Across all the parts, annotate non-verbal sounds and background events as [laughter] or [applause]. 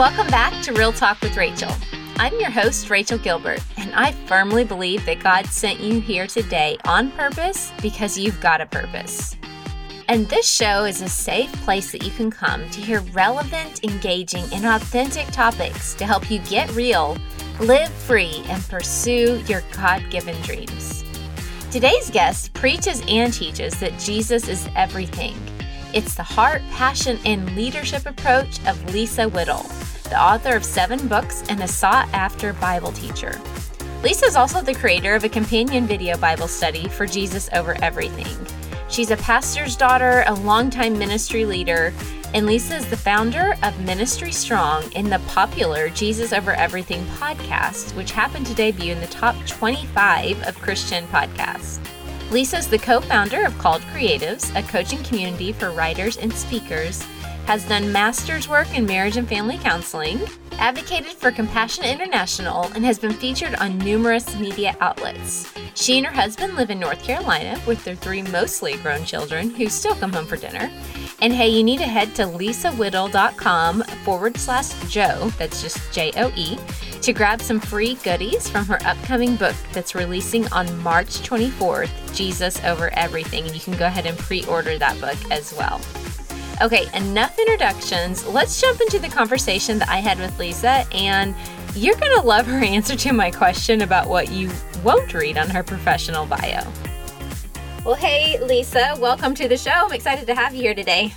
Welcome back to Real Talk with Rachel. I'm your host, Rachel Gilbert, and I firmly believe that God sent you here today on purpose because you've got a purpose. And this show is a safe place that you can come to hear relevant, engaging, and authentic topics to help you get real, live free, and pursue your God given dreams. Today's guest preaches and teaches that Jesus is everything. It's the heart, passion, and leadership approach of Lisa Whittle, the author of seven books and a sought after Bible teacher. Lisa is also the creator of a companion video Bible study for Jesus Over Everything. She's a pastor's daughter, a longtime ministry leader, and Lisa is the founder of Ministry Strong in the popular Jesus Over Everything podcast, which happened to debut in the top 25 of Christian podcasts. Lisa is the co founder of Called Creatives, a coaching community for writers and speakers, has done master's work in marriage and family counseling, advocated for Compassion International, and has been featured on numerous media outlets. She and her husband live in North Carolina with their three mostly grown children who still come home for dinner. And hey, you need to head to lisawhittle.com forward slash Joe, that's just J O E, to grab some free goodies from her upcoming book that's releasing on March 24th, Jesus Over Everything. And you can go ahead and pre order that book as well. Okay, enough introductions. Let's jump into the conversation that I had with Lisa, and you're going to love her answer to my question about what you won't read on her professional bio. Well, hey, Lisa, welcome to the show. I'm excited to have you here today.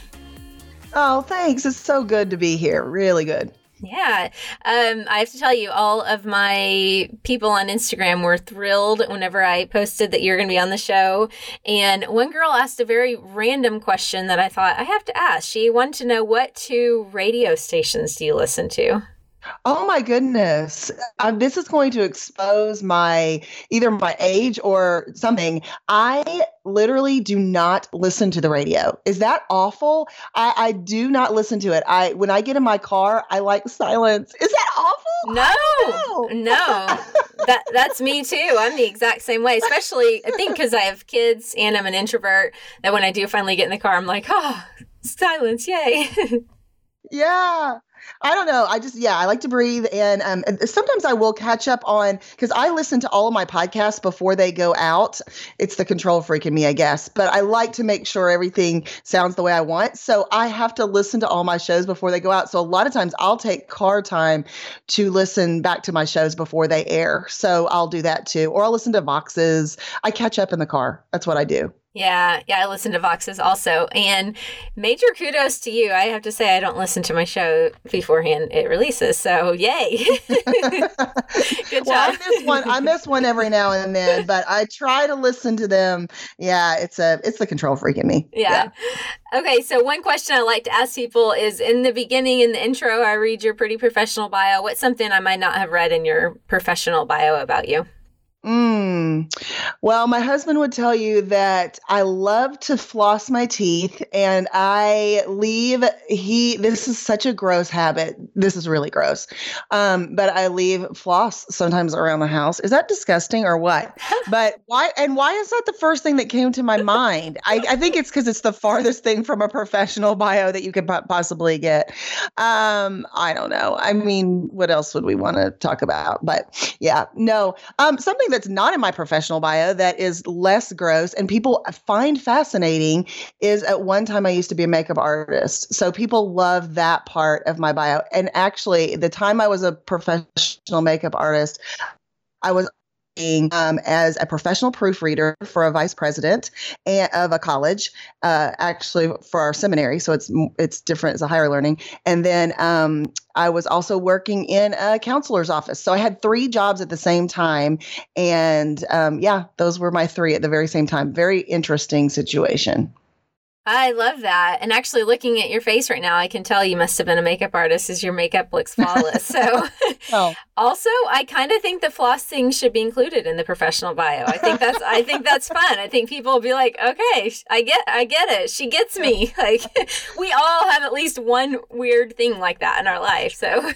Oh, thanks. It's so good to be here. Really good. Yeah. Um, I have to tell you, all of my people on Instagram were thrilled whenever I posted that you're going to be on the show. And one girl asked a very random question that I thought I have to ask. She wanted to know what two radio stations do you listen to? Oh my goodness. Um, this is going to expose my either my age or something. I literally do not listen to the radio. Is that awful? I, I do not listen to it. I when I get in my car, I like silence. Is that awful? No. No. [laughs] that that's me too. I'm the exact same way, especially I think cuz I have kids and I'm an introvert that when I do finally get in the car, I'm like, "Oh, silence. Yay." [laughs] yeah. I don't know. I just yeah, I like to breathe, and um, sometimes I will catch up on because I listen to all of my podcasts before they go out. It's the control freak in me, I guess, but I like to make sure everything sounds the way I want. So I have to listen to all my shows before they go out. So a lot of times I'll take car time to listen back to my shows before they air. So I'll do that too, or I'll listen to Voxes. I catch up in the car. That's what I do. Yeah, yeah, I listen to Voxes also. And major kudos to you. I have to say, I don't listen to my show beforehand it releases. So, yay. [laughs] Good job. well. I miss one. I miss one every now and then, but I try to listen to them. Yeah, it's a it's the control freak in me. Yeah. yeah. Okay, so one question I like to ask people is in the beginning in the intro, I read your pretty professional bio. What's something I might not have read in your professional bio about you? Mm. Well, my husband would tell you that I love to floss my teeth and I leave he this is such a gross habit. This is really gross. Um, but I leave floss sometimes around the house. Is that disgusting or what? [laughs] but why and why is that the first thing that came to my mind? I, I think it's because it's the farthest thing from a professional bio that you could possibly get. Um, I don't know. I mean, what else would we want to talk about? But yeah, no. Um, something that's not in my professional bio that is less gross and people find fascinating is at one time I used to be a makeup artist. So people love that part of my bio. And actually, the time I was a professional makeup artist, I was um, as a professional proofreader for a vice president of a college, uh, actually for our seminary. So it's it's different. It's a higher learning. And then um, I was also working in a counselor's office. So I had three jobs at the same time, and um, yeah, those were my three at the very same time. Very interesting situation. I love that. And actually, looking at your face right now, I can tell you must have been a makeup artist as your makeup looks [laughs] flawless. So, oh. [laughs] also, I kind of think the flossing should be included in the professional bio. I think that's I think that's fun. I think people will be like, okay, I get I get it. She gets me. [laughs] Like we all have at least one weird thing like that in our life. So.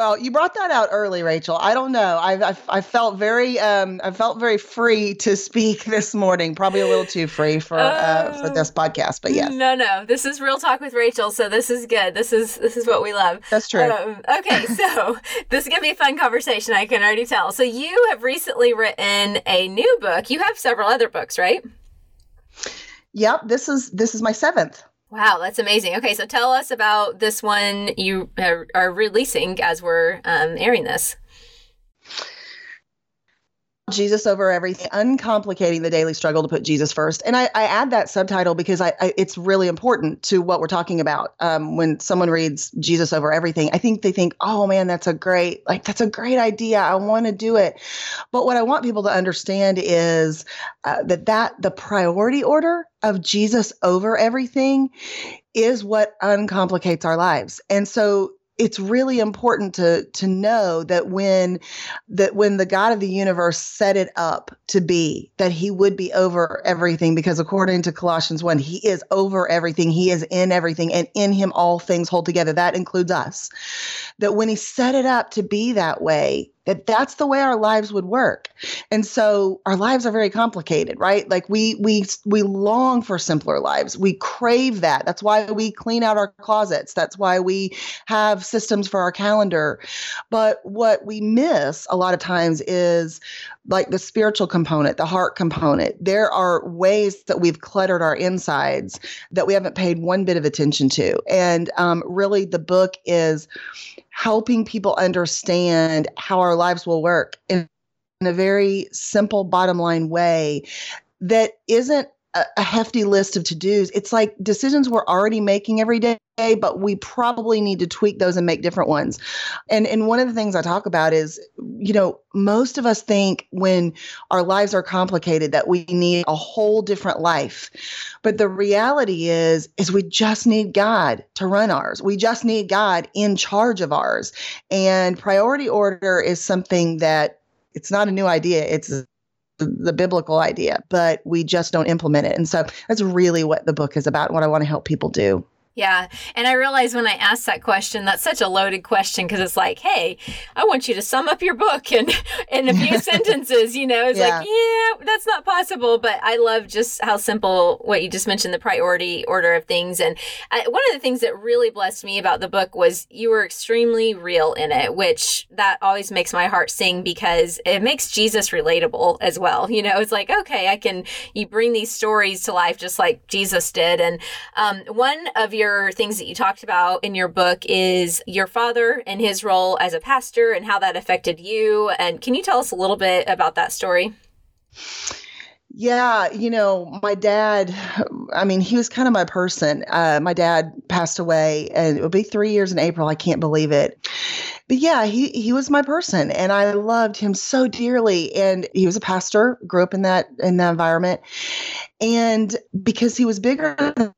Well, you brought that out early, Rachel. I don't know. I I, I felt very um I felt very free to speak [laughs] this morning. Probably a little too free for uh, uh for this podcast, but yes. No, no. This is real talk with Rachel, so this is good. This is this is what we love. That's true. Um, okay, [laughs] so this is gonna be a fun conversation. I can already tell. So you have recently written a new book. You have several other books, right? Yep. This is this is my seventh. Wow, that's amazing. Okay, so tell us about this one you are releasing as we're um, airing this. Jesus over everything, uncomplicating the daily struggle to put Jesus first. And I, I add that subtitle because I, I, it's really important to what we're talking about. Um, when someone reads Jesus over everything, I think they think, "Oh man, that's a great like that's a great idea. I want to do it." But what I want people to understand is uh, that that the priority order of Jesus over everything is what uncomplicates our lives. And so it's really important to to know that when that when the God of the universe set it up to be that he would be over everything because according to Colossians 1 he is over everything. He is in everything and in him all things hold together. That includes us. That when he set it up to be that way that that's the way our lives would work. And so our lives are very complicated right? Like we we we long for simpler lives. We crave that. That's why we clean out our closets. That's why we have systems for our calendar. But what we miss a lot of times is like the spiritual component the heart component there are ways that we've cluttered our insides that we haven't paid one bit of attention to. And um, really the book is helping people understand how our lives will work in, in a very simple bottom line way that isn't a, a hefty list of to-dos. It's like decisions we're already making every day, but we probably need to tweak those and make different ones. And and one of the things I talk about is, you know, most of us think when our lives are complicated that we need a whole different life. But the reality is is we just need God to run ours. We just need God in charge of ours. And priority order is something that it's not a new idea. It's the biblical idea, but we just don't implement it. And so that's really what the book is about, what I want to help people do. Yeah. And I realize when I ask that question, that's such a loaded question because it's like, hey, I want you to sum up your book in, in a few [laughs] sentences. You know, it's yeah. like, yeah, that's not possible. But I love just how simple what you just mentioned, the priority order of things. And I, one of the things that really blessed me about the book was you were extremely real in it, which that always makes my heart sing because it makes Jesus relatable as well. You know, it's like, okay, I can, you bring these stories to life just like Jesus did. And um, one of your your things that you talked about in your book is your father and his role as a pastor and how that affected you. And can you tell us a little bit about that story? Yeah, you know, my dad, I mean, he was kind of my person. Uh, my dad passed away, and it will be three years in April. I can't believe it. But yeah, he, he was my person, and I loved him so dearly. And he was a pastor, grew up in that in that environment, and because he was bigger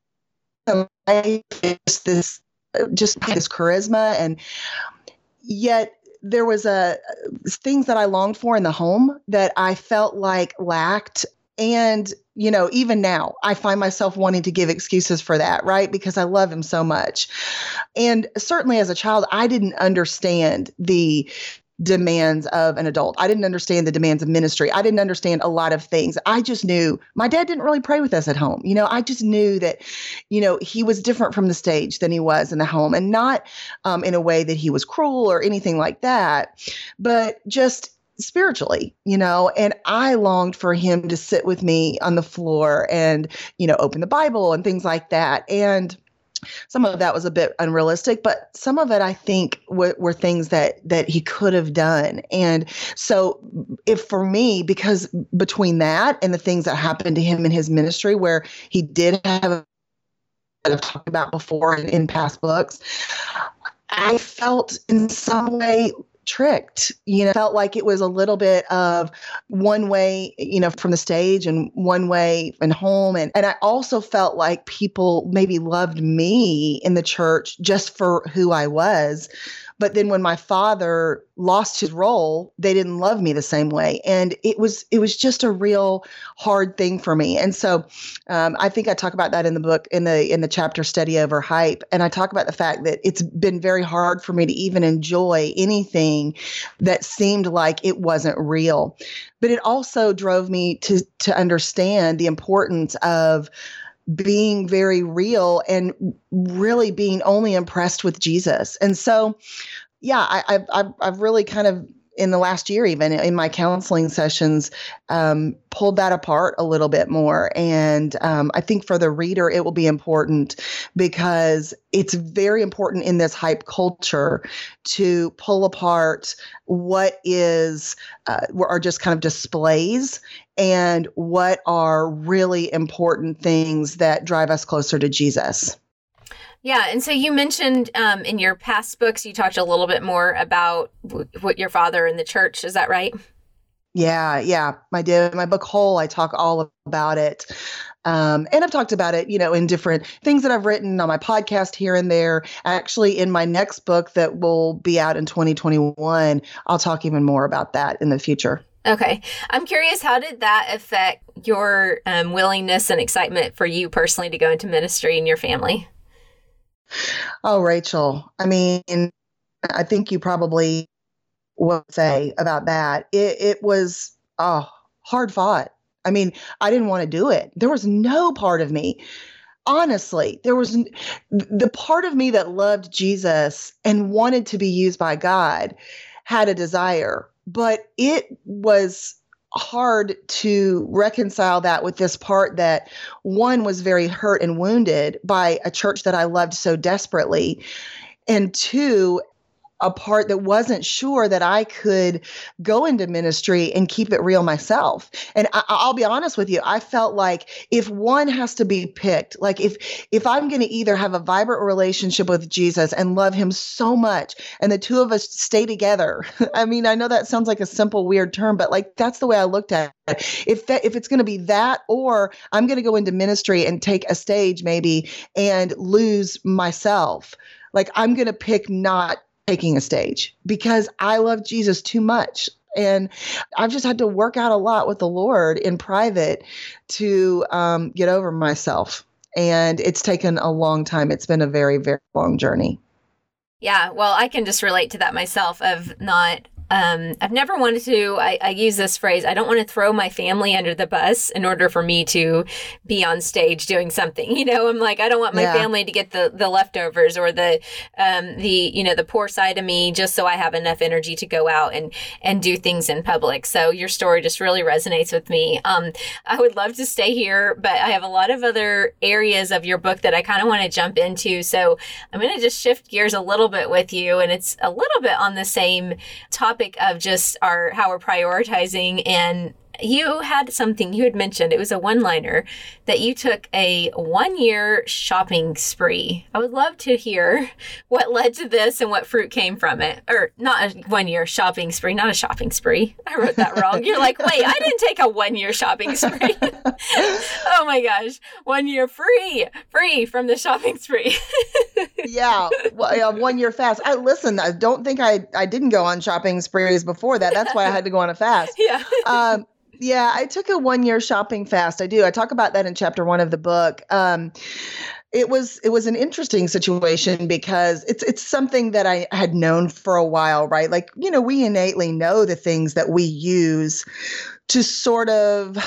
just this just this charisma and yet there was a things that I longed for in the home that I felt like lacked. And you know even now I find myself wanting to give excuses for that right? Because I love him so much. And certainly as a child I didn't understand the demands of an adult. I didn't understand the demands of ministry. I didn't understand a lot of things. I just knew my dad didn't really pray with us at home. You know, I just knew that, you know, he was different from the stage than he was in the home and not um, in a way that he was cruel or anything like that, but just spiritually, you know, and I longed for him to sit with me on the floor and, you know, open the Bible and things like that. And some of that was a bit unrealistic but some of it i think w- were things that that he could have done. And so if for me because between that and the things that happened to him in his ministry where he did have that I've talked about before in, in past books i felt in some way tricked you know felt like it was a little bit of one way you know from the stage and one way and home. And and I also felt like people maybe loved me in the church just for who I was but then when my father lost his role they didn't love me the same way. And it was it was just a real hard thing for me. And so um, i think i talk about that in the book in the in the chapter study over hype. And i talk about the fact that it's been very hard for me to even enjoy anything that seemed like it wasn't real. But it also drove me to to understand the importance of being very real and really being only impressed with Jesus. And so, yeah, I, have I've really kind of in the last year, even in my counseling sessions, um, pulled that apart a little bit more. And um, I think for the reader, it will be important because it's very important in this hype culture to pull apart what is uh, are just kind of displays and what are really important things that drive us closer to Jesus. Yeah, and so you mentioned um, in your past books, you talked a little bit more about w- what your father in the church. Is that right? Yeah, yeah. My did my book Whole. I talk all about it. Um, and I've talked about it, you know, in different things that I've written on my podcast here and there. Actually, in my next book that will be out in 2021, I'll talk even more about that in the future. Okay. I'm curious, how did that affect your um, willingness and excitement for you personally to go into ministry and your family? Oh, Rachel. I mean, I think you probably would say about that. It, it was oh, hard fought. I mean, I didn't want to do it. There was no part of me. Honestly, there was the part of me that loved Jesus and wanted to be used by God had a desire, but it was hard to reconcile that with this part that one was very hurt and wounded by a church that I loved so desperately. And two, a part that wasn't sure that I could go into ministry and keep it real myself. And I, will be honest with you, I felt like if one has to be picked, like if if I'm going to either have a vibrant relationship with Jesus and love him so much, and the two of us stay together. [laughs] I mean, I know that sounds like a simple, weird term, but like that's the way I looked at it. If that if it's going to be that, or I'm going to go into ministry and take a stage maybe and lose myself like I'm going to pick not taking a stage because I love Jesus too much. And I've just had to work out a lot with the Lord in private to um, get over myself. And it's taken a long time. It's been a very, very long journey. Yeah, well, I can just relate to that myself of not um, I've never wanted to, I, I, use this phrase, I don't want to throw my family under the bus in order for me to be on stage doing something. [laughs] You know, I'm like, I don't want my yeah. family to get the, the leftovers or the, um, the, you know, the poor side of me just so I have enough energy to go out and, and do things in public. So your story just really resonates with me. Um, I would love to stay here, but I have a lot of other areas of your book that I kind of want to jump into. So I'm going to just shift gears a little bit with you. And it's a little bit on the same topic topic of just our how we're prioritizing and you had something you had mentioned. It was a one liner that you took a one year shopping spree. I would love to hear [laughs] what led to this and what fruit came from it. Or not a one year shopping spree, not a shopping spree. I wrote that wrong. You're like, wait, I didn't take a one year shopping spree. [laughs] oh my gosh. One year free, free from the shopping spree. [laughs] yeah. Well, one year fast. I listen, I don't think I, I didn't go on shopping sprees before that. That's why I had to go on a fast. Yeah. Um, yeah, I took a one year shopping fast. I do. I talk about that in chapter one of the book. Um, it was it was an interesting situation because it's it's something that I had known for a while, right? Like you know, we innately know the things that we use to sort of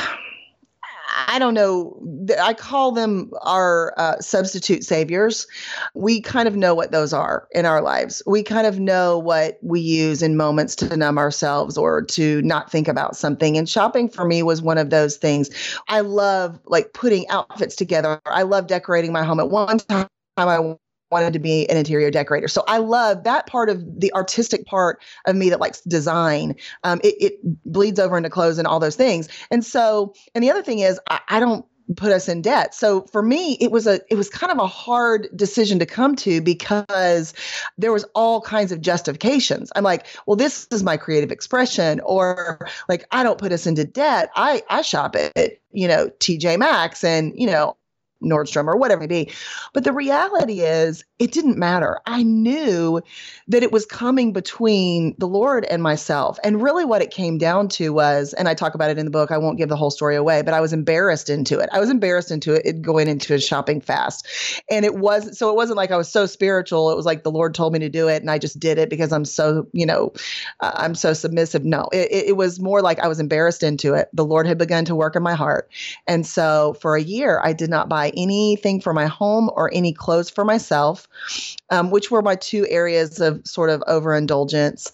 I don't know. I call them our uh, substitute saviors. We kind of know what those are in our lives. We kind of know what we use in moments to numb ourselves or to not think about something. And shopping for me was one of those things. I love like putting outfits together. I love decorating my home. At one time, I wanted to be an interior decorator. So I love that part of the artistic part of me that likes design. Um, it, it, bleeds over into clothes and all those things. And so, and the other thing is, I, I don't put us in debt. So for me, it was a it was kind of a hard decision to come to because there was all kinds of justifications. I'm like, well, this is my creative expression, or like I don't put us into debt. I I shop at you know TJ Maxx and you know Nordstrom or whatever it may be. But the reality is, it didn't matter. I knew that it was coming between the Lord and myself. And really, what it came down to was, and I talk about it in the book, I won't give the whole story away, but I was embarrassed into it. I was embarrassed into it going into a shopping fast. And it was, so it wasn't like I was so spiritual. It was like the Lord told me to do it and I just did it because I'm so, you know, uh, I'm so submissive. No, it, it was more like I was embarrassed into it. The Lord had begun to work in my heart. And so for a year, I did not buy anything for my home or any clothes for myself, um, which were my two areas of sort of overindulgence.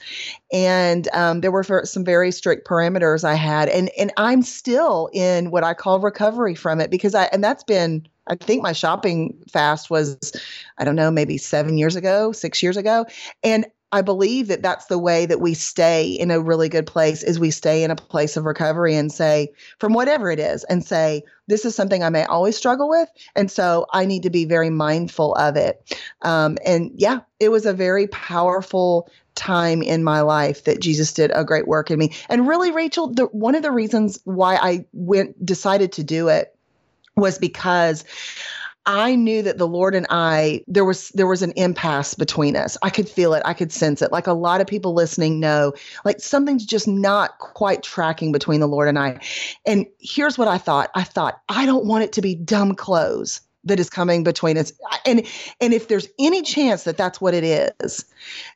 And um, there were some very strict parameters I had, and and I'm still in what I call recovery from it because I and that's been I think my shopping fast was, I don't know, maybe seven years ago, six years ago. And I believe that that's the way that we stay in a really good place is we stay in a place of recovery and say from whatever it is and say this is something I may always struggle with and so I need to be very mindful of it. Um, and yeah, it was a very powerful time in my life that Jesus did a great work in me. And really, Rachel, the, one of the reasons why I went decided to do it was because I knew that the Lord and I there was there was an impasse between us. I could feel it. I could sense it. Like a lot of people listening know, like something's just not quite tracking between the Lord and I. And here's what I thought. I thought I don't want it to be dumb clothes that is coming between us. And and if there's any chance that that's what it is,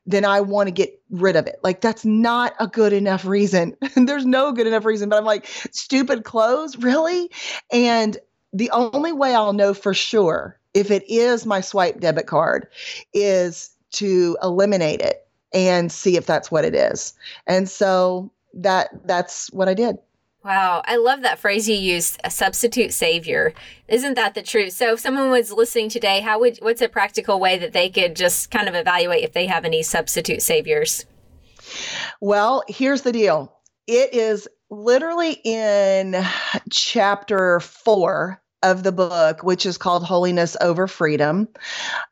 then I want to get rid of it. Like that's not a good enough reason. [laughs] there's no good enough reason, but I'm like stupid clothes, really? And the only way I'll know for sure if it is my swipe debit card is to eliminate it and see if that's what it is. And so that that's what I did. Wow, I love that phrase you used, a substitute savior. Isn't that the truth? So if someone was listening today, how would what's a practical way that they could just kind of evaluate if they have any substitute saviors? Well, here's the deal. It is literally in chapter 4 of the book, which is called Holiness Over Freedom,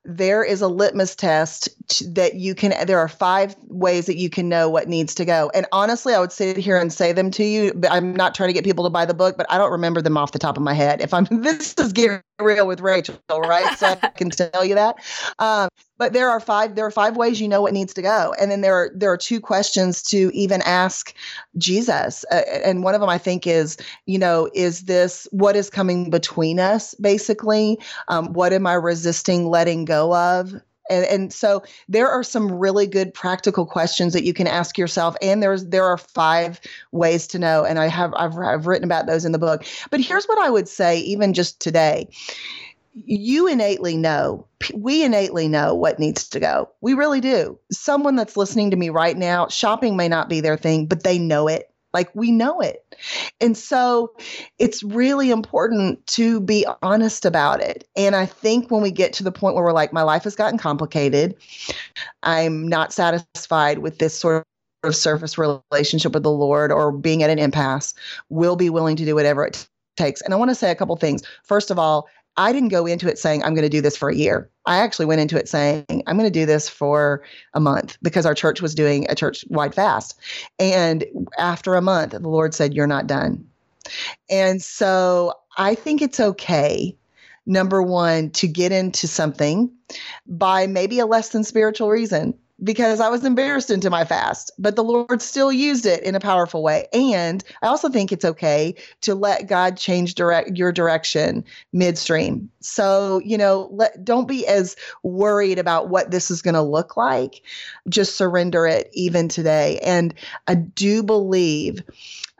there is a litmus test that you can, there are five ways that you can know what needs to go. And honestly, I would sit here and say them to you, but I'm not trying to get people to buy the book, but I don't remember them off the top of my head. If I'm, [laughs] this is getting real with Rachel, right? So I can tell you that. Um, but there are five there are five ways you know what needs to go. And then there are there are two questions to even ask jesus. Uh, and one of them i think is you know is this what is coming between us basically? Um, what am i resisting letting go of? And, and so there are some really good practical questions that you can ask yourself. And there's there are five ways to know. And i have i've, I've written about those in the book. But here's what i would say even just today you innately know, we innately know what needs to go. We really do. Someone that's listening to me right now, shopping may not be their thing, but they know it. Like we know it. And so it's really important to be honest about it. And I think when we get to the point where we're like, my life has gotten complicated, I'm not satisfied with this sort of surface relationship with the Lord or being at an impasse, we'll be willing to do whatever it takes. And I want to say a couple things. First of all, I didn't go into it saying, I'm going to do this for a year. I actually went into it saying, I'm going to do this for a month because our church was doing a church wide fast. And after a month, the Lord said, You're not done. And so I think it's okay, number one, to get into something by maybe a less than spiritual reason because I was embarrassed into my fast, but the Lord still used it in a powerful way. And I also think it's okay to let God change direct your direction midstream. So, you know, let don't be as worried about what this is going to look like. Just surrender it even today. And I do believe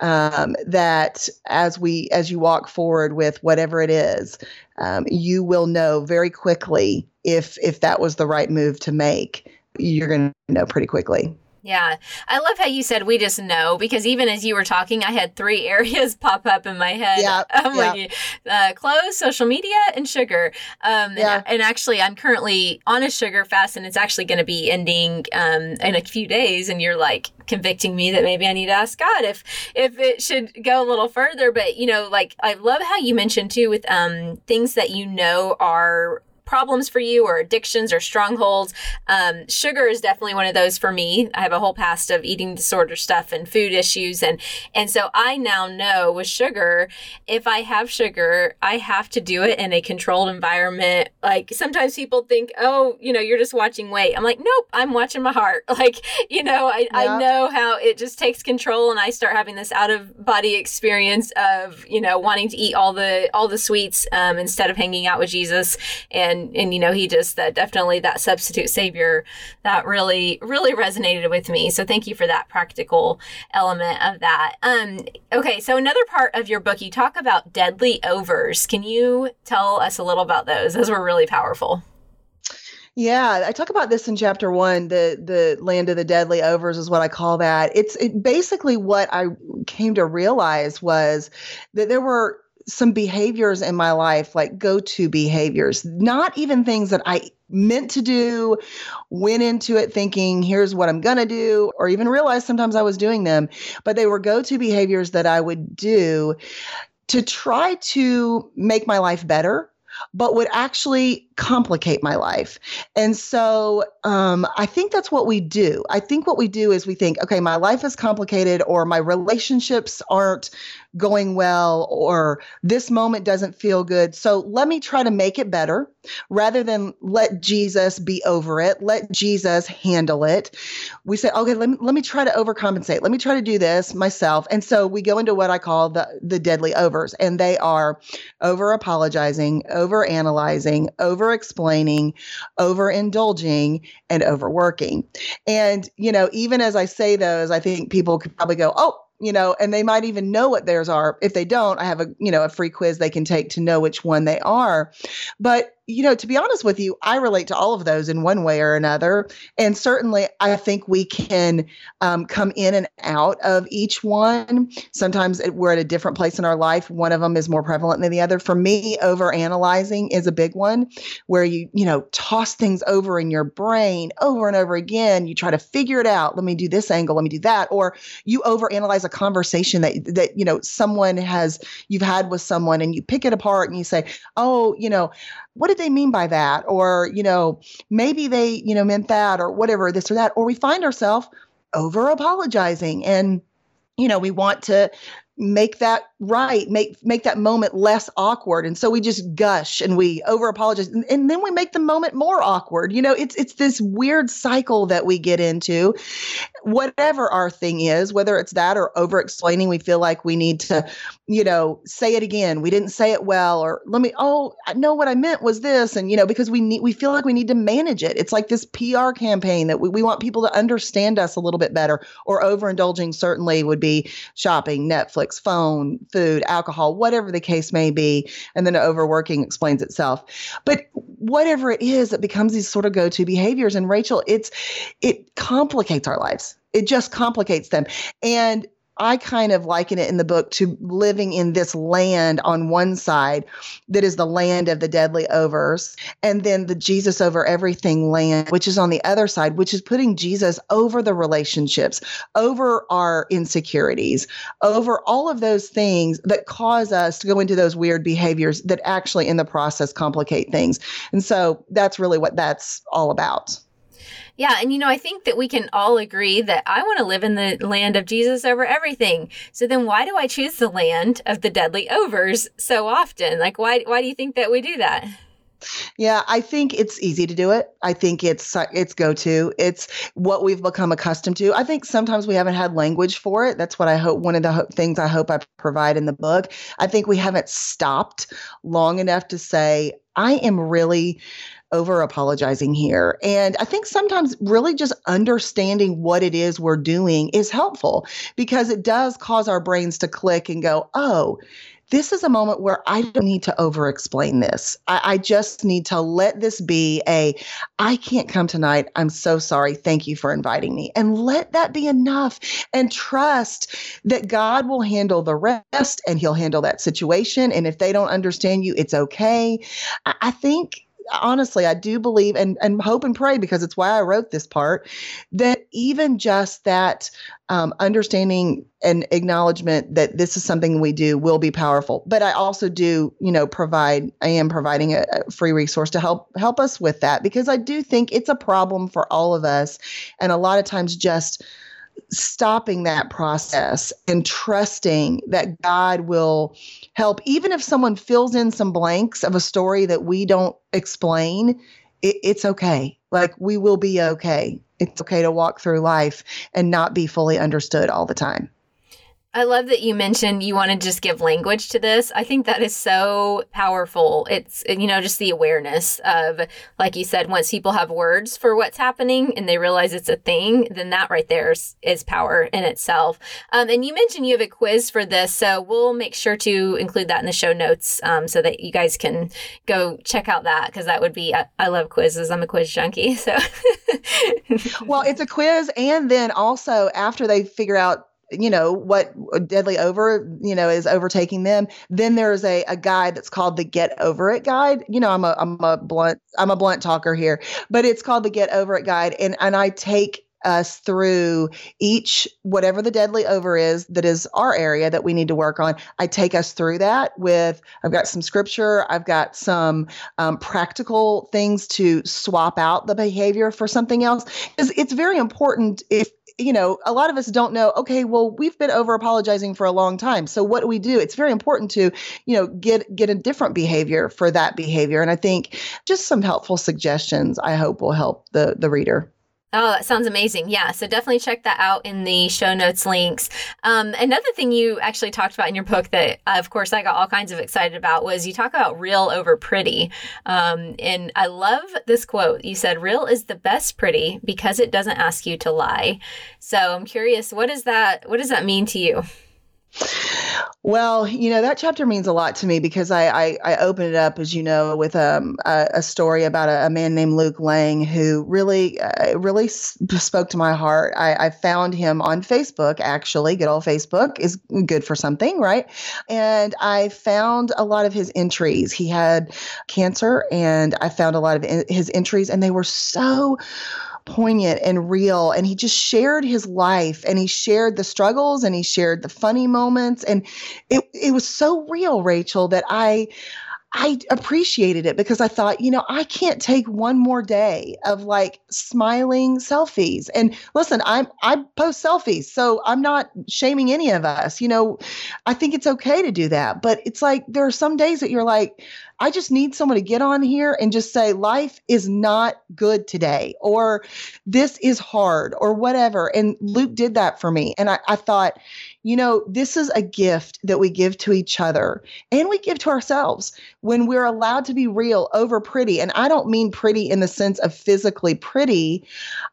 um, that as we as you walk forward with whatever it is, um, you will know very quickly if if that was the right move to make you're going to know pretty quickly. Yeah. I love how you said we just know because even as you were talking, I had three [laughs] areas pop up in my head. Yeah. [laughs] Um. Like, uh, clothes, social media, and sugar. Um, yeah. and, and, actually, I'm currently on a sugar fast and it's actually going to be ending um, in a few days. And you're like convicting me that maybe I need to ask God if, if it should go a little further. But, you know, like I love how you mentioned too with um, things that you know are problems for you or addictions or strongholds. Um, sugar is definitely one of those for me. I have a whole past of eating disorder stuff and food issues. And, and so I now know with sugar, if I have sugar, I have to do it in a controlled environment. Like sometimes people think, oh, you know, you're just watching weight. I'm like, nope, I'm watching my heart. [laughs] Like, you know, I, yeah. I know how it just takes control and I start having this out of body experience of, you know, wanting to eat all the, all the sweets um, instead of hanging out with Jesus. And, and, you know, he just, that definitely that substitute savior that really, really resonated with me. So thank you for that practical element of that. Um, okay. So another part of your book, you talk about deadly overs. Can you tell us a little about those? Those were really powerful. Yeah, I talk about this in chapter one. The the land of the deadly overs is what I call that. It's it, basically what I came to realize was that there were some behaviors in my life, like go to behaviors, not even things that I meant to do, went into it thinking, here's what I'm going to do, or even realized sometimes I was doing them, but they were go to behaviors that I would do to try to make my life better but would actually complicate my life. And so um, I think that's what we do. I think what we do is we think, okay, my life is complicated, or my relationships aren't going well, or this moment doesn't feel good. So let me try to make it better rather than let Jesus be over it, let Jesus handle it. We say, okay, let me, let me try to overcompensate. Let me try to do this myself. And so we go into what I call the, the deadly overs, and they are over apologizing, over analyzing, over explaining, over indulging, and overworking. And, you know, even as I say those, I think people could probably go, oh, you know, and they might even know what theirs are. If they don't, I have a, you know, a free quiz they can take to know which one they are. But you know, to be honest with you, I relate to all of those in one way or another. And certainly, I think we can um, come in and out of each one. Sometimes we're at a different place in our life. One of them is more prevalent than the other. For me, over analyzing is a big one where you, you know, toss things over in your brain over and over again. You try to figure it out. Let me do this angle. Let me do that. Or you over analyze a conversation that, that, you know, someone has, you've had with someone and you pick it apart and you say, oh, you know, what did they mean by that? Or, you know, maybe they, you know, meant that or whatever, this or that. Or we find ourselves over apologizing and, you know, we want to make that right make make that moment less awkward. And so we just gush and we over apologize and, and, then we make the moment more awkward. You know it's it's this weird cycle that we get into. Whatever our thing is whether it's that or over explaining we feel like we need to you know say it again. We didn't say it well or let me oh i know what i meant was this. And you know because we need we feel like we need to manage it. It's like this pr campaign that we, we want people to understand us a little bit better or overindulging certainly would be shopping netflix Netflix, phone, food, alcohol, whatever the case may be, and then overworking explains itself. But whatever it is, it becomes these sort of go-to behaviors. And Rachel, it's it complicates our lives. It just complicates them. And I kind of liken it in the book to living in this land on one side that is the land of the deadly overs, and then the Jesus over everything land, which is on the other side, which is putting Jesus over the relationships, over our insecurities, over all of those things that cause us to go into those weird behaviors that actually in the process complicate things. And so that's really what that's all about. Yeah, and you know, I think that we can all agree that I want to live in the land of Jesus over everything. So then why do I choose the land of the deadly overs so often? Like why why do you think that we do that? Yeah, I think it's easy to do it. I think it's it's go to. It's what we've become accustomed to. I think sometimes we haven't had language for it. That's what I hope. One of the ho- things I hope I provide in the book. I think we haven't stopped long enough to say, I am really over apologizing here. And I think sometimes really just understanding what it is we're doing is helpful because it does cause our brains to click and go, oh, this is a moment where I don't need to over explain this. I, I, just need to let this be a, I can't come tonight. I'm so sorry. Thank you for inviting me. And let that be enough and trust that God will handle the rest and he'll handle that situation. And if they don't understand you, it's okay. I, I think honestly, I do believe and, and hope and pray because it's why I wrote this part that even just that um, understanding and acknowledgement that this is something we do will be powerful. But I also do, you know, provide. I am providing a, a, free resource to help help us with that because I do think it's a problem for all of us, and a lot of times just stopping that process and trusting that God will help, even if someone fills in some blanks of a story that we don't explain. It, it's okay. Like we will be okay it's okay to walk through life and not be fully understood all the time. I love that you mentioned you want to just give language to this. I think that is so powerful. It's, you know, just the awareness of, like you said, once people have words for what's happening and they realize it's a thing, then that right there is, is power in itself. Um, and you mentioned you have a quiz for this. So we'll make sure to include that in the show notes um, so that you guys can go check out that because that would be, I, I love quizzes. I'm a quiz junkie. So, [laughs] well, it's a quiz. And then also after they figure out you know what deadly over you know is overtaking them then there's a, a guide that's called the get over it guide. You know i'm a i'm a blunt i'm a blunt talker here but it's called the get over it guide and and i take us through each whatever the deadly over is that is our area that we need to work on. I take us through that with i've got some scripture i've got some um, practical things to swap out the behavior for something else because it's very important if you know, a lot of us don't know, okay, well, we've been over apologizing for a long time. So what do we do? It's very important to, you know, get get a different behavior for that behavior. And I think just some helpful suggestions I hope will help the the reader. Oh, that sounds amazing. Yeah. So definitely check that out in the show notes links. Um, another thing you actually talked about in your book that, uh, of course, I got all kinds of excited about was you talk about real over pretty. Um, and I love this quote. You said, real is the best pretty because it doesn't ask you to lie. So I'm curious, what does that, what does that mean to you? Well, you know that chapter means a lot to me because I I, I open it up, as you know, with um, a, a story about a, a, man named Luke Lang who really uh, really spoke to my heart. I, I found him on Facebook. Actually, good old Facebook is good for something, right? And I found a lot of his entries. He had cancer, and I found a lot of his entries, and they were so poignant and real. And he just shared his life and he shared the struggles and he shared the funny moments. And it, it was so real, Rachel, that I, I appreciated it because I thought, you know, I can't take one more day of like smiling selfies. And listen, I'm I post selfies, so I'm not shaming any of us. You know, I think it's okay to do that, but it's like there are some days that you're like, I just need someone to get on here and just say, life is not good today, or this is hard, or whatever. And Luke did that for me. And I, I thought, you know, this is a gift that we give to each other and we give to ourselves when we're allowed to be real over pretty. And I don't mean pretty in the sense of physically pretty,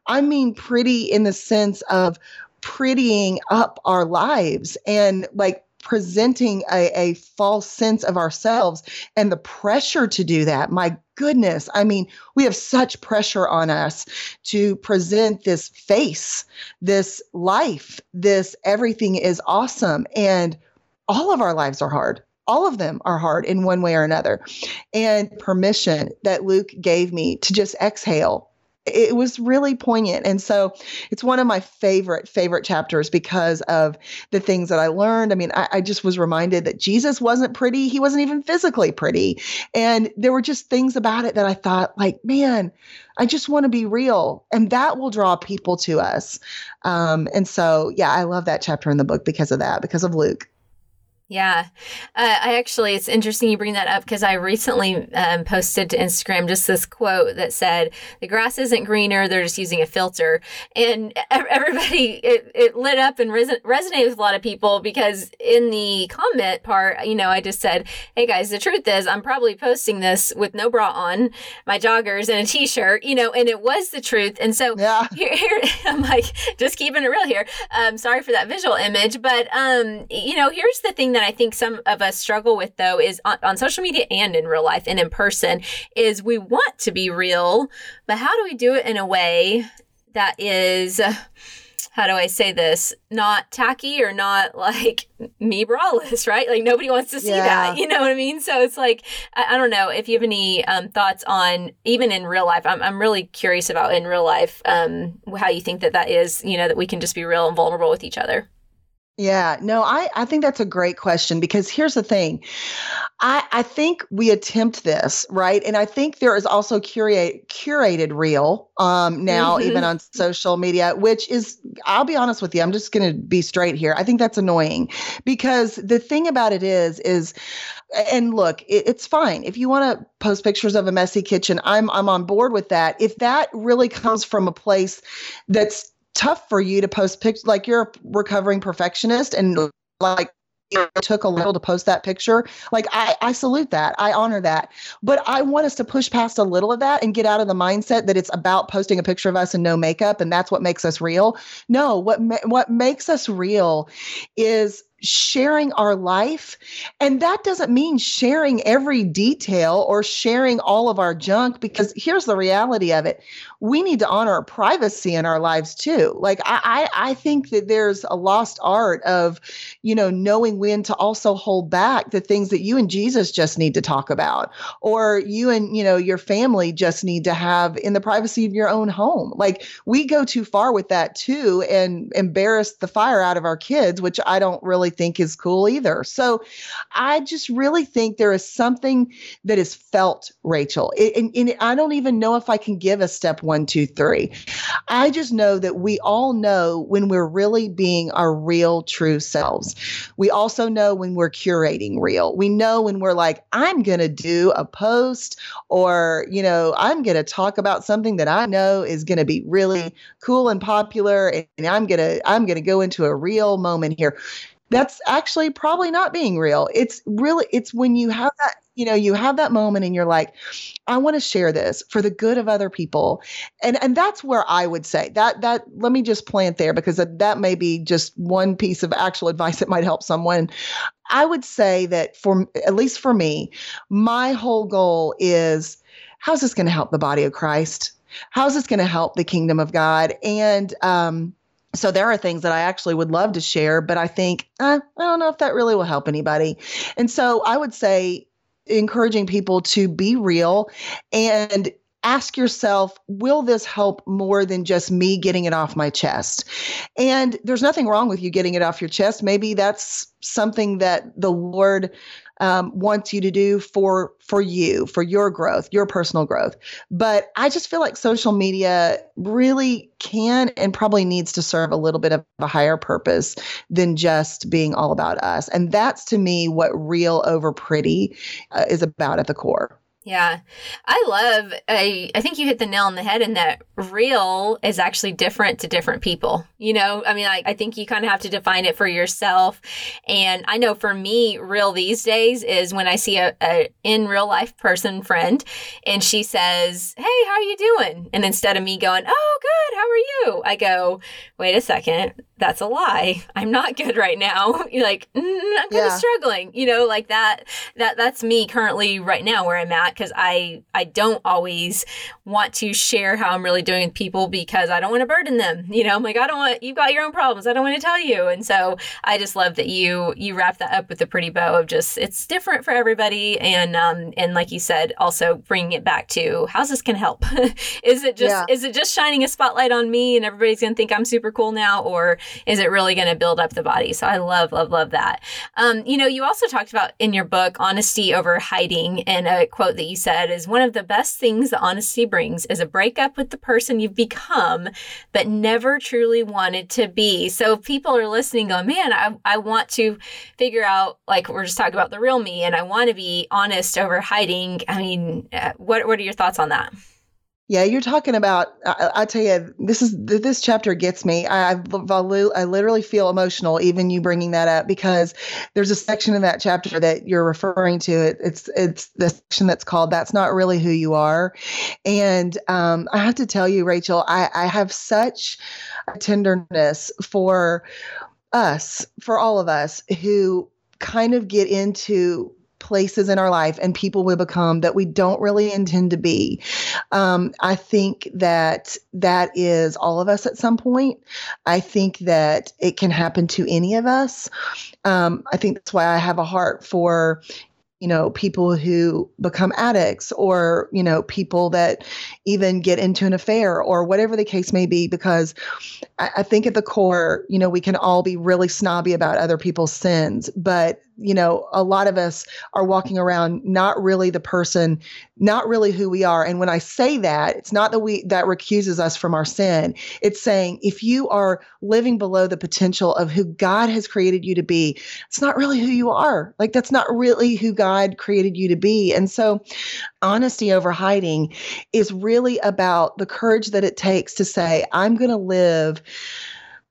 I mean pretty in the sense of prettying up our lives and like presenting a, a false sense of ourselves and the pressure to do that. My goodness. I mean, we have such pressure on us to present this face, this life, this everything is awesome. And all of our lives are hard all of them are hard in one way or another. And permission that Luke gave me to just exhale it was really poignant. And so it's one of my favorite, favorite chapters because of the things that I learned. I mean, I, I, just was reminded that Jesus wasn't pretty. He wasn't even physically pretty. And there were just things about it that I thought, like, man, I just want to be real. And that will draw people to us. Um, and so, yeah, I love that chapter in the book because of that, because of Luke. Yeah. Uh, I actually, it's interesting you bring that up because I recently um, posted to Instagram just this quote that said, The grass isn't greener, they're just using a filter. And [laughs] everybody, it, it lit up and res- resonated with a lot of people because in the comment part, you know, I just said, Hey guys, the truth is, I'm probably posting this with no bra on, my joggers, and a t shirt, you know, and it was the truth. And so yeah. [laughs] here, here I'm like, just keeping it real here. Um, sorry for that visual image, but, um, you know, here's the thing that that I think some of us struggle with though is on, on social media and in real life and in person is we want to be real, but how do we do it in a way that is how do I say this? Not tacky or not like [laughs] me braless, right? Like nobody wants to see yeah. that. You know what I mean? So it's like I, I don't know if you have any um, thoughts on even in real life. I'm I'm really curious about in real life um, how you think that that is. You know that we can just be real and vulnerable with each other. Yeah, no, I, I think that's a great question because here's the thing. I, I think we attempt this, right? And I think there is also curate, curated real um, now, mm-hmm. even on social media, which is, I'll be honest with you, I'm just going to be straight here. I think that's annoying because the thing about it is, is, and look, it, it's fine if you want to post pictures of a messy kitchen. I'm I'm on board with that. If that really comes from a place that's tough for you to post pictures like you're a recovering perfectionist and like it took a little to post that picture. Like I, I salute that. I honor that. But i want us to push past a little of that and get out of the mindset that it's about posting a picture of us and no makeup and that's what makes us real. No what ma- what makes us real is sharing our life. And that doesn't mean sharing every detail or sharing all of our junk, because here's the reality of it we need to honor our privacy in our lives too. Like, I, I, I think that there's a lost art of, you know, knowing when to also hold back the things that you and Jesus just need to talk about, or you and, you know, your family just need to have in the privacy of your own home. Like, we go too far with that too and embarrass the fire out of our kids, which I don't really think is cool either. So I just really think there is something that is felt, Rachel. And, and I don't even know if I can give a step one, two, three. I just know that we all know when we're really being our real, true selves. We also know when we're curating real. We know when we're like, I'm going to do a post or, you know, I'm going to talk about something that I know is going to be really cool and popular and I'm going to I'm going to go into a real moment here that's actually probably not being real. It's really it's when you have that, you know, you have that moment and you're like, I want to share this for the good of other people. And and that's where I would say that that let me just plant there because that, that may be just one piece of actual advice that might help someone. I would say that for at least for me, my whole goal is how's this going to help the body of Christ? How's this going to help the kingdom of God? And um so there are things that I actually would love to share, but I think eh, I don't know if that really will help anybody. And so I would say encouraging people to be real and ask yourself, will this help more than just me getting it off my chest? And there's nothing wrong with you getting it off your chest. Maybe that's something that the Lord um, wants you to do for for you for your growth your personal growth but i just feel like social media really can and probably needs to serve a little bit of a higher purpose than just being all about us and that's to me what real over pretty uh, is about at the core yeah. I love I I think you hit the nail on the head in that real is actually different to different people. You know, I mean I, I think you kind of have to define it for yourself. And I know for me, real these days is when I see a, a in real life person friend and she says, Hey, how are you doing? And instead of me going, Oh, good, how are you? I go, wait a second, that's a lie. I'm not good right now. [laughs] You're like, mm, I'm kind of struggling, you know, like that, that, that's me currently right now where I'm at. Cause I, I don't always want to share how I'm really doing with people because I don't want to burden them. You know, I'm like, I don't want, you've got your own problems. I don't want to tell you. And so I just love that you, you wrap that up with a pretty bow of just, it's different for everybody. And, um, and like you said, also bringing it back to how's this can help? [laughs] is it just, yeah. is it just shining a spotlight on me and everybody's going to think I'm super cool now? Or is it really going to build up the body? So I love, love, love that. Um, you know, you also talked about in your book honesty over hiding, and a quote that you said is one of the best things that honesty brings is a breakup with the person you've become, but never truly wanted to be. So people are listening, going, man, I, I want to figure out, like we're just talking about the real me, and I want to be honest over hiding. I mean, uh, what what are your thoughts on that? Yeah, you're talking about. I, I, tell you, this is this chapter gets me. I, I, literally feel emotional, even you bringing that up, because there's a section in that chapter that you're referring to. It, it's it's the section that's called "That's Not Really Who You Are," and um, I have to tell you, Rachel, I, I have such a tenderness for us, for all of us who kind of get into places in our life and people we become that we don't really intend to be. Um, I think that that is all of us at some point. I think that it can happen to any of us. Um, I think that's why I have a heart for you know people who become addicts or you know people that even get into an affair or whatever the case may be because I, I, think at the core you know we can all be really snobby about other people's sins but you know, a lot of us are walking around not really the person, not really who we are. And when I say that, it's not that we that recuses us from our sin. It's saying if you are living below the potential of who God has created you to be, it's not really who you are. Like that's not really who God created you to be. And so honesty over hiding is really about the courage that it takes to say, I'm going to live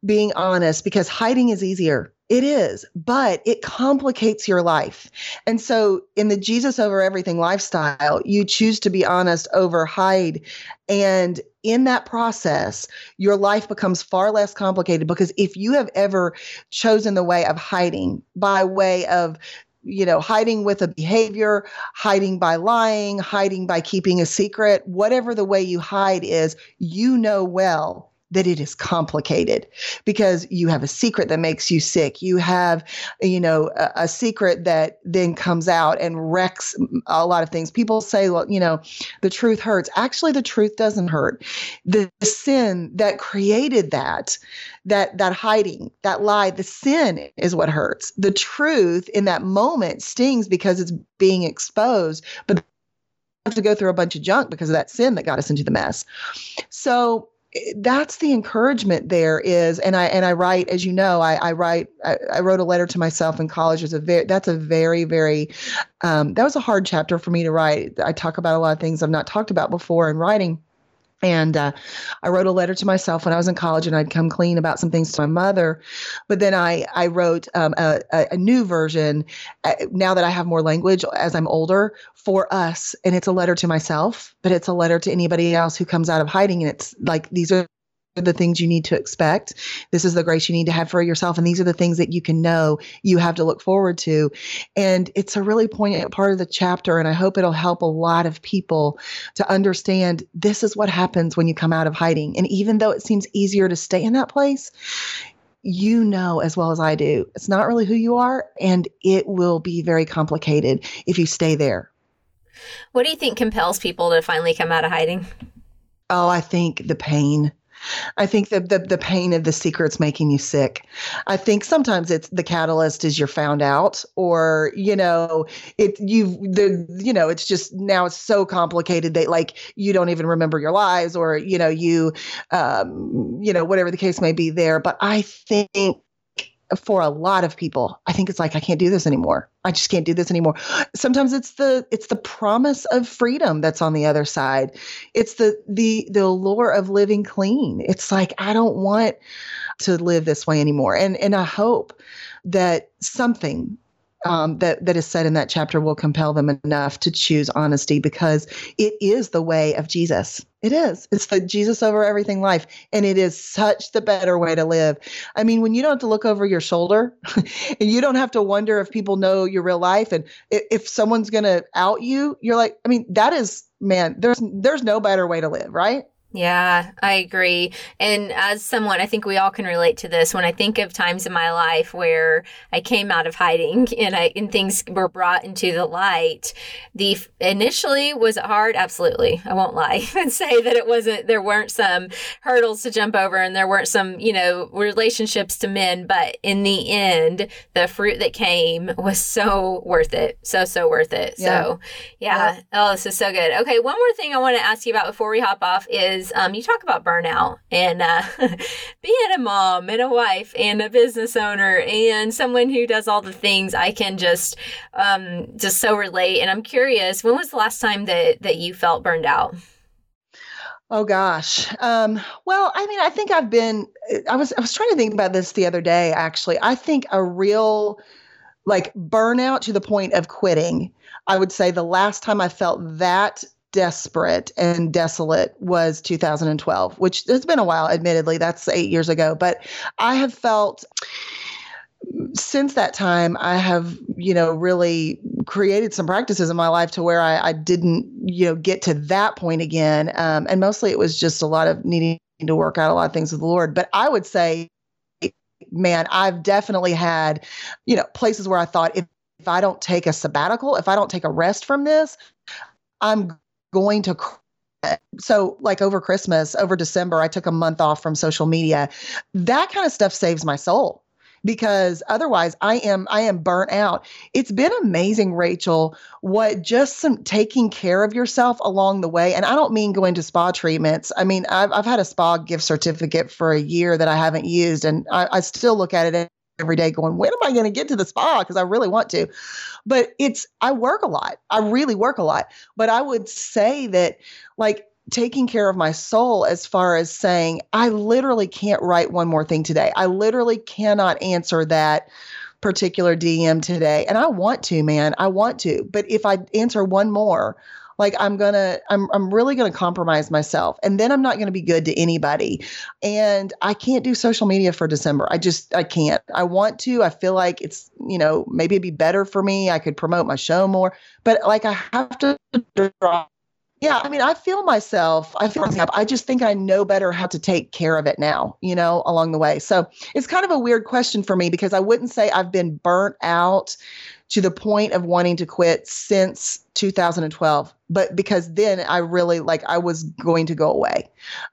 being honest because hiding is easier. It is, but it complicates your life. And so, in the Jesus over everything lifestyle, you choose to be honest over hide. And in that process, your life becomes far less complicated because if you have ever chosen the way of hiding by way of you know, hiding with a behavior, hiding by lying, hiding by keeping a secret, whatever the way you hide is, you know well that it is complicated because you have a secret that makes you sick. You have, you know, a, a, secret that then comes out and wrecks a lot of things. People say, well, you know, the truth hurts. Actually, the truth doesn't hurt. The, the sin that created that, that that hiding, that lie, the sin is what hurts. The truth in that moment stings because it's being exposed, but have to go through a bunch of junk because of that sin that got us into the mess. So that's the encouragement there is and i and i write as you know i, I write I, I, wrote a letter to myself in college. As a very that's a very very um, that was a hard chapter for me to write. I talk about a lot of things i've not talked about before in writing and uh, I wrote a letter to myself when I was in college, and I'd come clean about some things to my mother. But then I I wrote um, a, a, new version uh, now that I have more language as I'm older for us, and it's a letter to myself, but it's a letter to anybody else who comes out of hiding, and it's like these are the things you need to expect. This is the grace you need to have for yourself. And these are the things that you can know you have to look forward to. And it's a really poignant part of the chapter. And I hope it'll help a lot of people to understand this is what happens when you come out of hiding. And even though it seems easier to stay in that place, you know as well as I do, it's not really who you are. And it will be very complicated if you stay there. What do you think compels people to finally come out of hiding? Oh, I think the pain I think the, the the pain of the secret's making you sick. I think sometimes it's the catalyst is you're found out, or you know, it you the you know, it's just now it's so complicated that like you don't even remember your lies, or you know, you um, you know, whatever the case may be there. But I think for a lot of people i think it's like i can't do this anymore. I just can't do this anymore. Sometimes it's the it's the promise of freedom that's on the other side. It's the the the allure of living clean. It's like i don't want to live this way anymore. And and i hope that something um, that that is said in that chapter will compel them enough to choose honesty because it is the way of Jesus. It is. It's the Jesus over everything life, and it is such the better way to live. I mean, when you don't have to look over your shoulder, [laughs] and you don't have to wonder if people know your real life, and if, if someone's going to out you, you're like, I mean, that is man. There's there's no better way to live, right? Yeah, I agree. And as someone, I think we all can relate to this. When I think of times in my life where I came out of hiding [laughs] and I and things were brought into the light, the initially was it hard? Absolutely. I won't lie [laughs] and say that it wasn't there weren't some hurdles to jump over and there weren't some, you know, relationships to mend, but in the end, the fruit that came was so worth it. So so worth it. Yeah. So, yeah. yeah. Oh, this is so good. Okay, one more thing I want to ask you about before we hop off is is um, you talk about burnout and uh, [laughs] being a mom and a wife and a business owner and someone who does all the things. I can just um, just so relate. And I'm curious, when was the last time that that you felt burned out? Oh gosh. Um, well, I mean, I think I've been. I was I was trying to think about this the other day. Actually, I think a real like burnout to the point of quitting. I would say the last time I felt that desperate and desolate was 2012, which has been a while, admittedly. That's eight years ago. But I have felt since that time, I have, you know, really created some practices in my life to where I, I didn't, you know, get to that point again. Um, and mostly it was just a lot of needing to work out a lot of things with the Lord. But I would say, man, I've definitely had, you know, places where I thought if, if I don't take a sabbatical, if I don't take a rest from this, I'm going to so like over christmas over december i took a month off from social media that kind of stuff saves my soul because otherwise I am I am burnt out. It's been amazing, Rachel, what just some taking care of yourself along the way. And I don't mean going to spa treatments. I mean, I've I've had a spa gift certificate for a year that I haven't used, and I, I still look at it every day going, when am I going to get to the spa? Because I really want to. But it's I work a lot. I really work a lot. But I would say that like taking care of my soul as far as saying, I literally can't write one more thing today. I literally cannot answer that particular DM today. And I want to, man. I want to. But if I answer one more, like I'm to I'm I'm really to compromise myself and then I'm not to be good to anybody. And I can't do social media for December. I just I can't. I want to. I feel like it's, you know, maybe it'd be better for me. I could promote my show more, but like I have to draw yeah, I mean, I feel myself. I feel myself. I just think I know better how to take care of it now, you know, along the way. So it's kind of a weird question for me because I wouldn't say I've been burnt out to the point of wanting to quit since 2012 but because then i really like i was going to go away.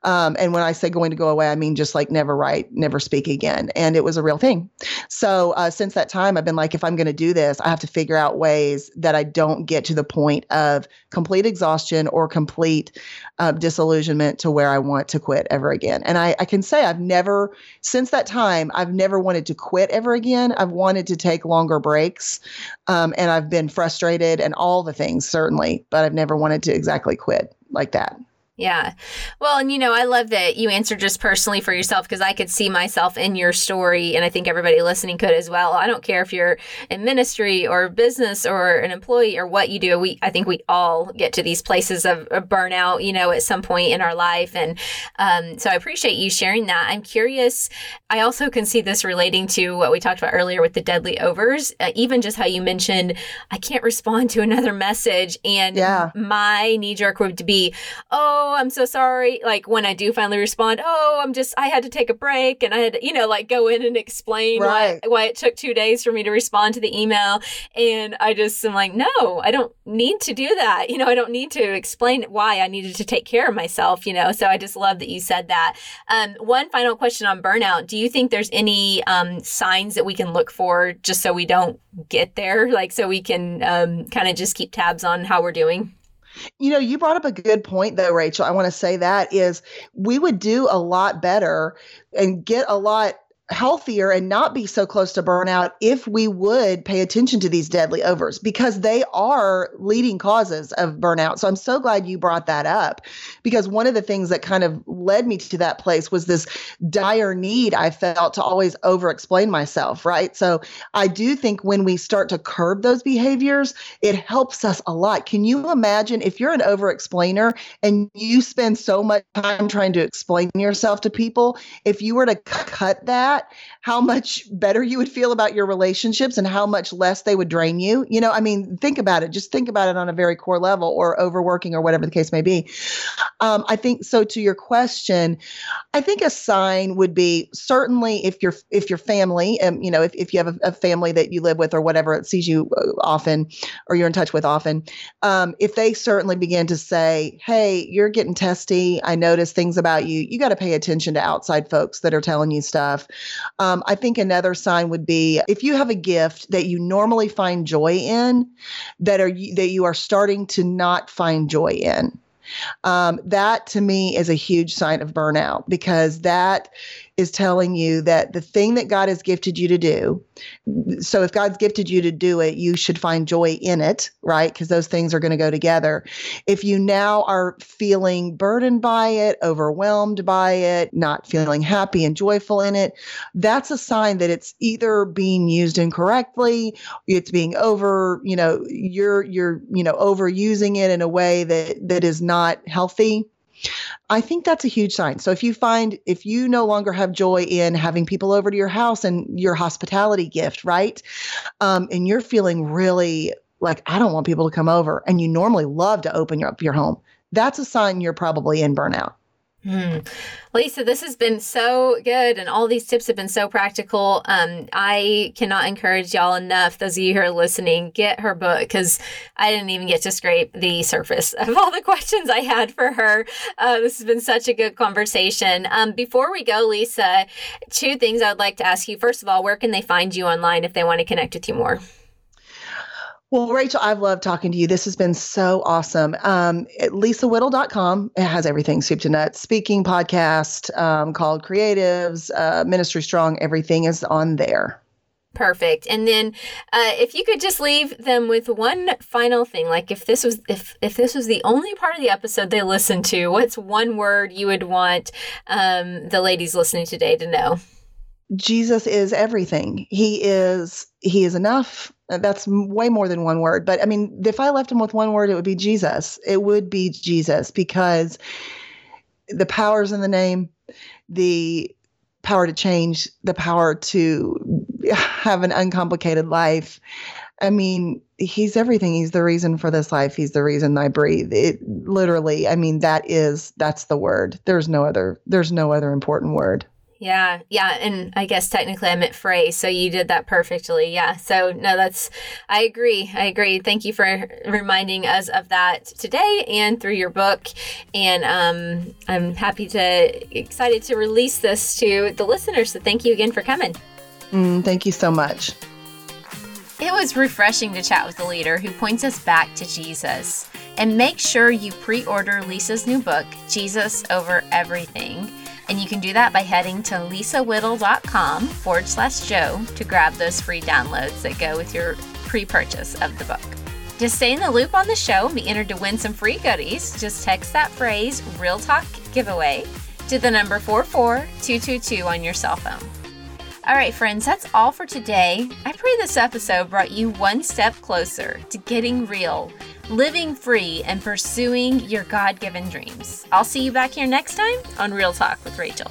Um, and when i say going to go away i mean just like never write never speak again. And it was a real thing. So uh, since that time i've been like if i'm going to do this i have to figure out ways that i don't get to the point of complete exhaustion or complete uh, disillusionment to where i want to quit ever again. And I, I can say i've never since that time i've never wanted to quit ever again. I've wanted to take longer breaks um, and i've been frustrated and all the things things, certainly, but I've never wanted to exactly quit like that. Yeah. Well, and you know, I love that you answered just personally for yourself because I could see myself in your story and I think everybody listening could as well. I don't care if you're in ministry or business or an employee or what you do. We I think we all get to these places of, of burnout, you know, at some point in our life. And um, so I appreciate you sharing that. I'm curious. I also can see this relating to what we talked about earlier with the deadly overs, uh, even just how you mentioned, I can't respond to another message. And yeah. my knee jerk would be, oh, oh, I'm so sorry. Like when I do finally respond, oh, I'm just, I had to take a break and I had, to, you know, like go in and explain right. why, why it took two days for me to respond to the email. And I just am like, no, I don't need to do that. You know, I don't need to explain why I needed to take care of myself, you know? So I just love that you said that. Um, one final question on burnout. Do you think there's any um, signs that we can look for just so we don't get there? Like, so we can um, kind of just keep tabs on how we're doing? You know, you brought up a good point, though, Rachel. I want to say that is we would do a lot better and get a lot healthier and not be so close to burnout if we would pay attention to these deadly overs because they are leading causes of burnout. So I'm so glad you brought that up because one of the things that kind of led me to that place was this dire need I felt to always over explain myself, right? So I do think when we start to curb those behaviors, it helps us a lot. Can you imagine if you're an over explainer and you spend so much time trying to explain yourself to people, if you were to cut that that, how much better you would feel about your relationships and how much less they would drain you. You know, I mean, think about it. Just think about it on a very core level or overworking or whatever the case may be. Um, I think so to your question, I think a sign would be certainly if your if your family, um, you know, if, if you have a, a, family that you live with or whatever, it sees you uh, often or you're in touch with often, um, if they certainly begin to say, hey, you're getting testy, I notice things about you, you got to pay attention to outside folks that are telling you stuff. Um, I think another sign would be if you have a gift that you normally find joy in, that are that you are starting to not find joy in. Um, that to me is a huge sign of burnout because that is telling you that the thing that God has gifted you to do, so if God's gifted you to do it, you should find joy in it, right? Because those things are going to go together. If you now are feeling burdened by it, overwhelmed by it, not feeling happy and joyful in it, that's a sign that it's either being used incorrectly, it's being over, you know, you're you're, you know, overusing it in a way that that is not healthy I think that's a huge sign. So if you find if you no longer have joy in having people over to your house and your hospitality gift, right? Um, and you're feeling really like I don't want people to come over, and you normally love to open up your home, that's a sign you're probably in burnout. Hmm. Lisa, this has been so good, and all these tips have been so practical. Um, I cannot encourage y'all enough. Those of you who are listening, get her book because I didn't even get to scrape the surface of all the [laughs] questions I had for her. Uh, this has been such a good conversation. Um, before we go, Lisa, two things I would like to ask you. First of all, where can they find you online if they want to connect with you more? Well, Rachel, I've loved talking to you. This has been so awesome. Um, at lisawhittle.com, it has everything soup to nuts. Speaking podcast um, called Creatives, uh, Ministry Strong, everything is on there. Perfect. And then uh, if you could just leave them with one final thing, like if this was if if this was the only part of the episode they listened to, what's one word you would want um, the ladies listening today to know? Jesus is everything. He is he is enough. Uh, that's way more than one word. But I mean, if I left him with one word, it would be Jesus. It would be Jesus because the powers in the name, the power to change, the power to [laughs] have an uncomplicated life. I mean, he's everything. He's the reason for this life. He's the reason I breathe. It literally, I mean, that is that's the word. There's no other there's no other important word. Yeah, yeah, and I guess technically I meant phrase, so you did that perfectly. Yeah, so no, that's I agree. I agree. Thank you for reminding us of that today and through your book. And um, I'm happy to excited to release this to the listeners. So thank you again for coming. Mm, thank you so much. It was refreshing to chat with a leader who points us back to Jesus. And make sure you pre order Lisa's new book, Jesus Over Everything. And you can do that by heading to lisawhittle.com forward slash Joe to grab those free downloads that go with your pre purchase of the book. To stay in the loop on the show and be entered to win some free goodies, just text that phrase Real Talk Giveaway to the number 44222 on your cell phone. All right, friends, that's all for today. I pray this episode brought you one step closer to getting real living free, and pursuing your God given dreams. I'll see you back here next time on Real Talk with Rachel.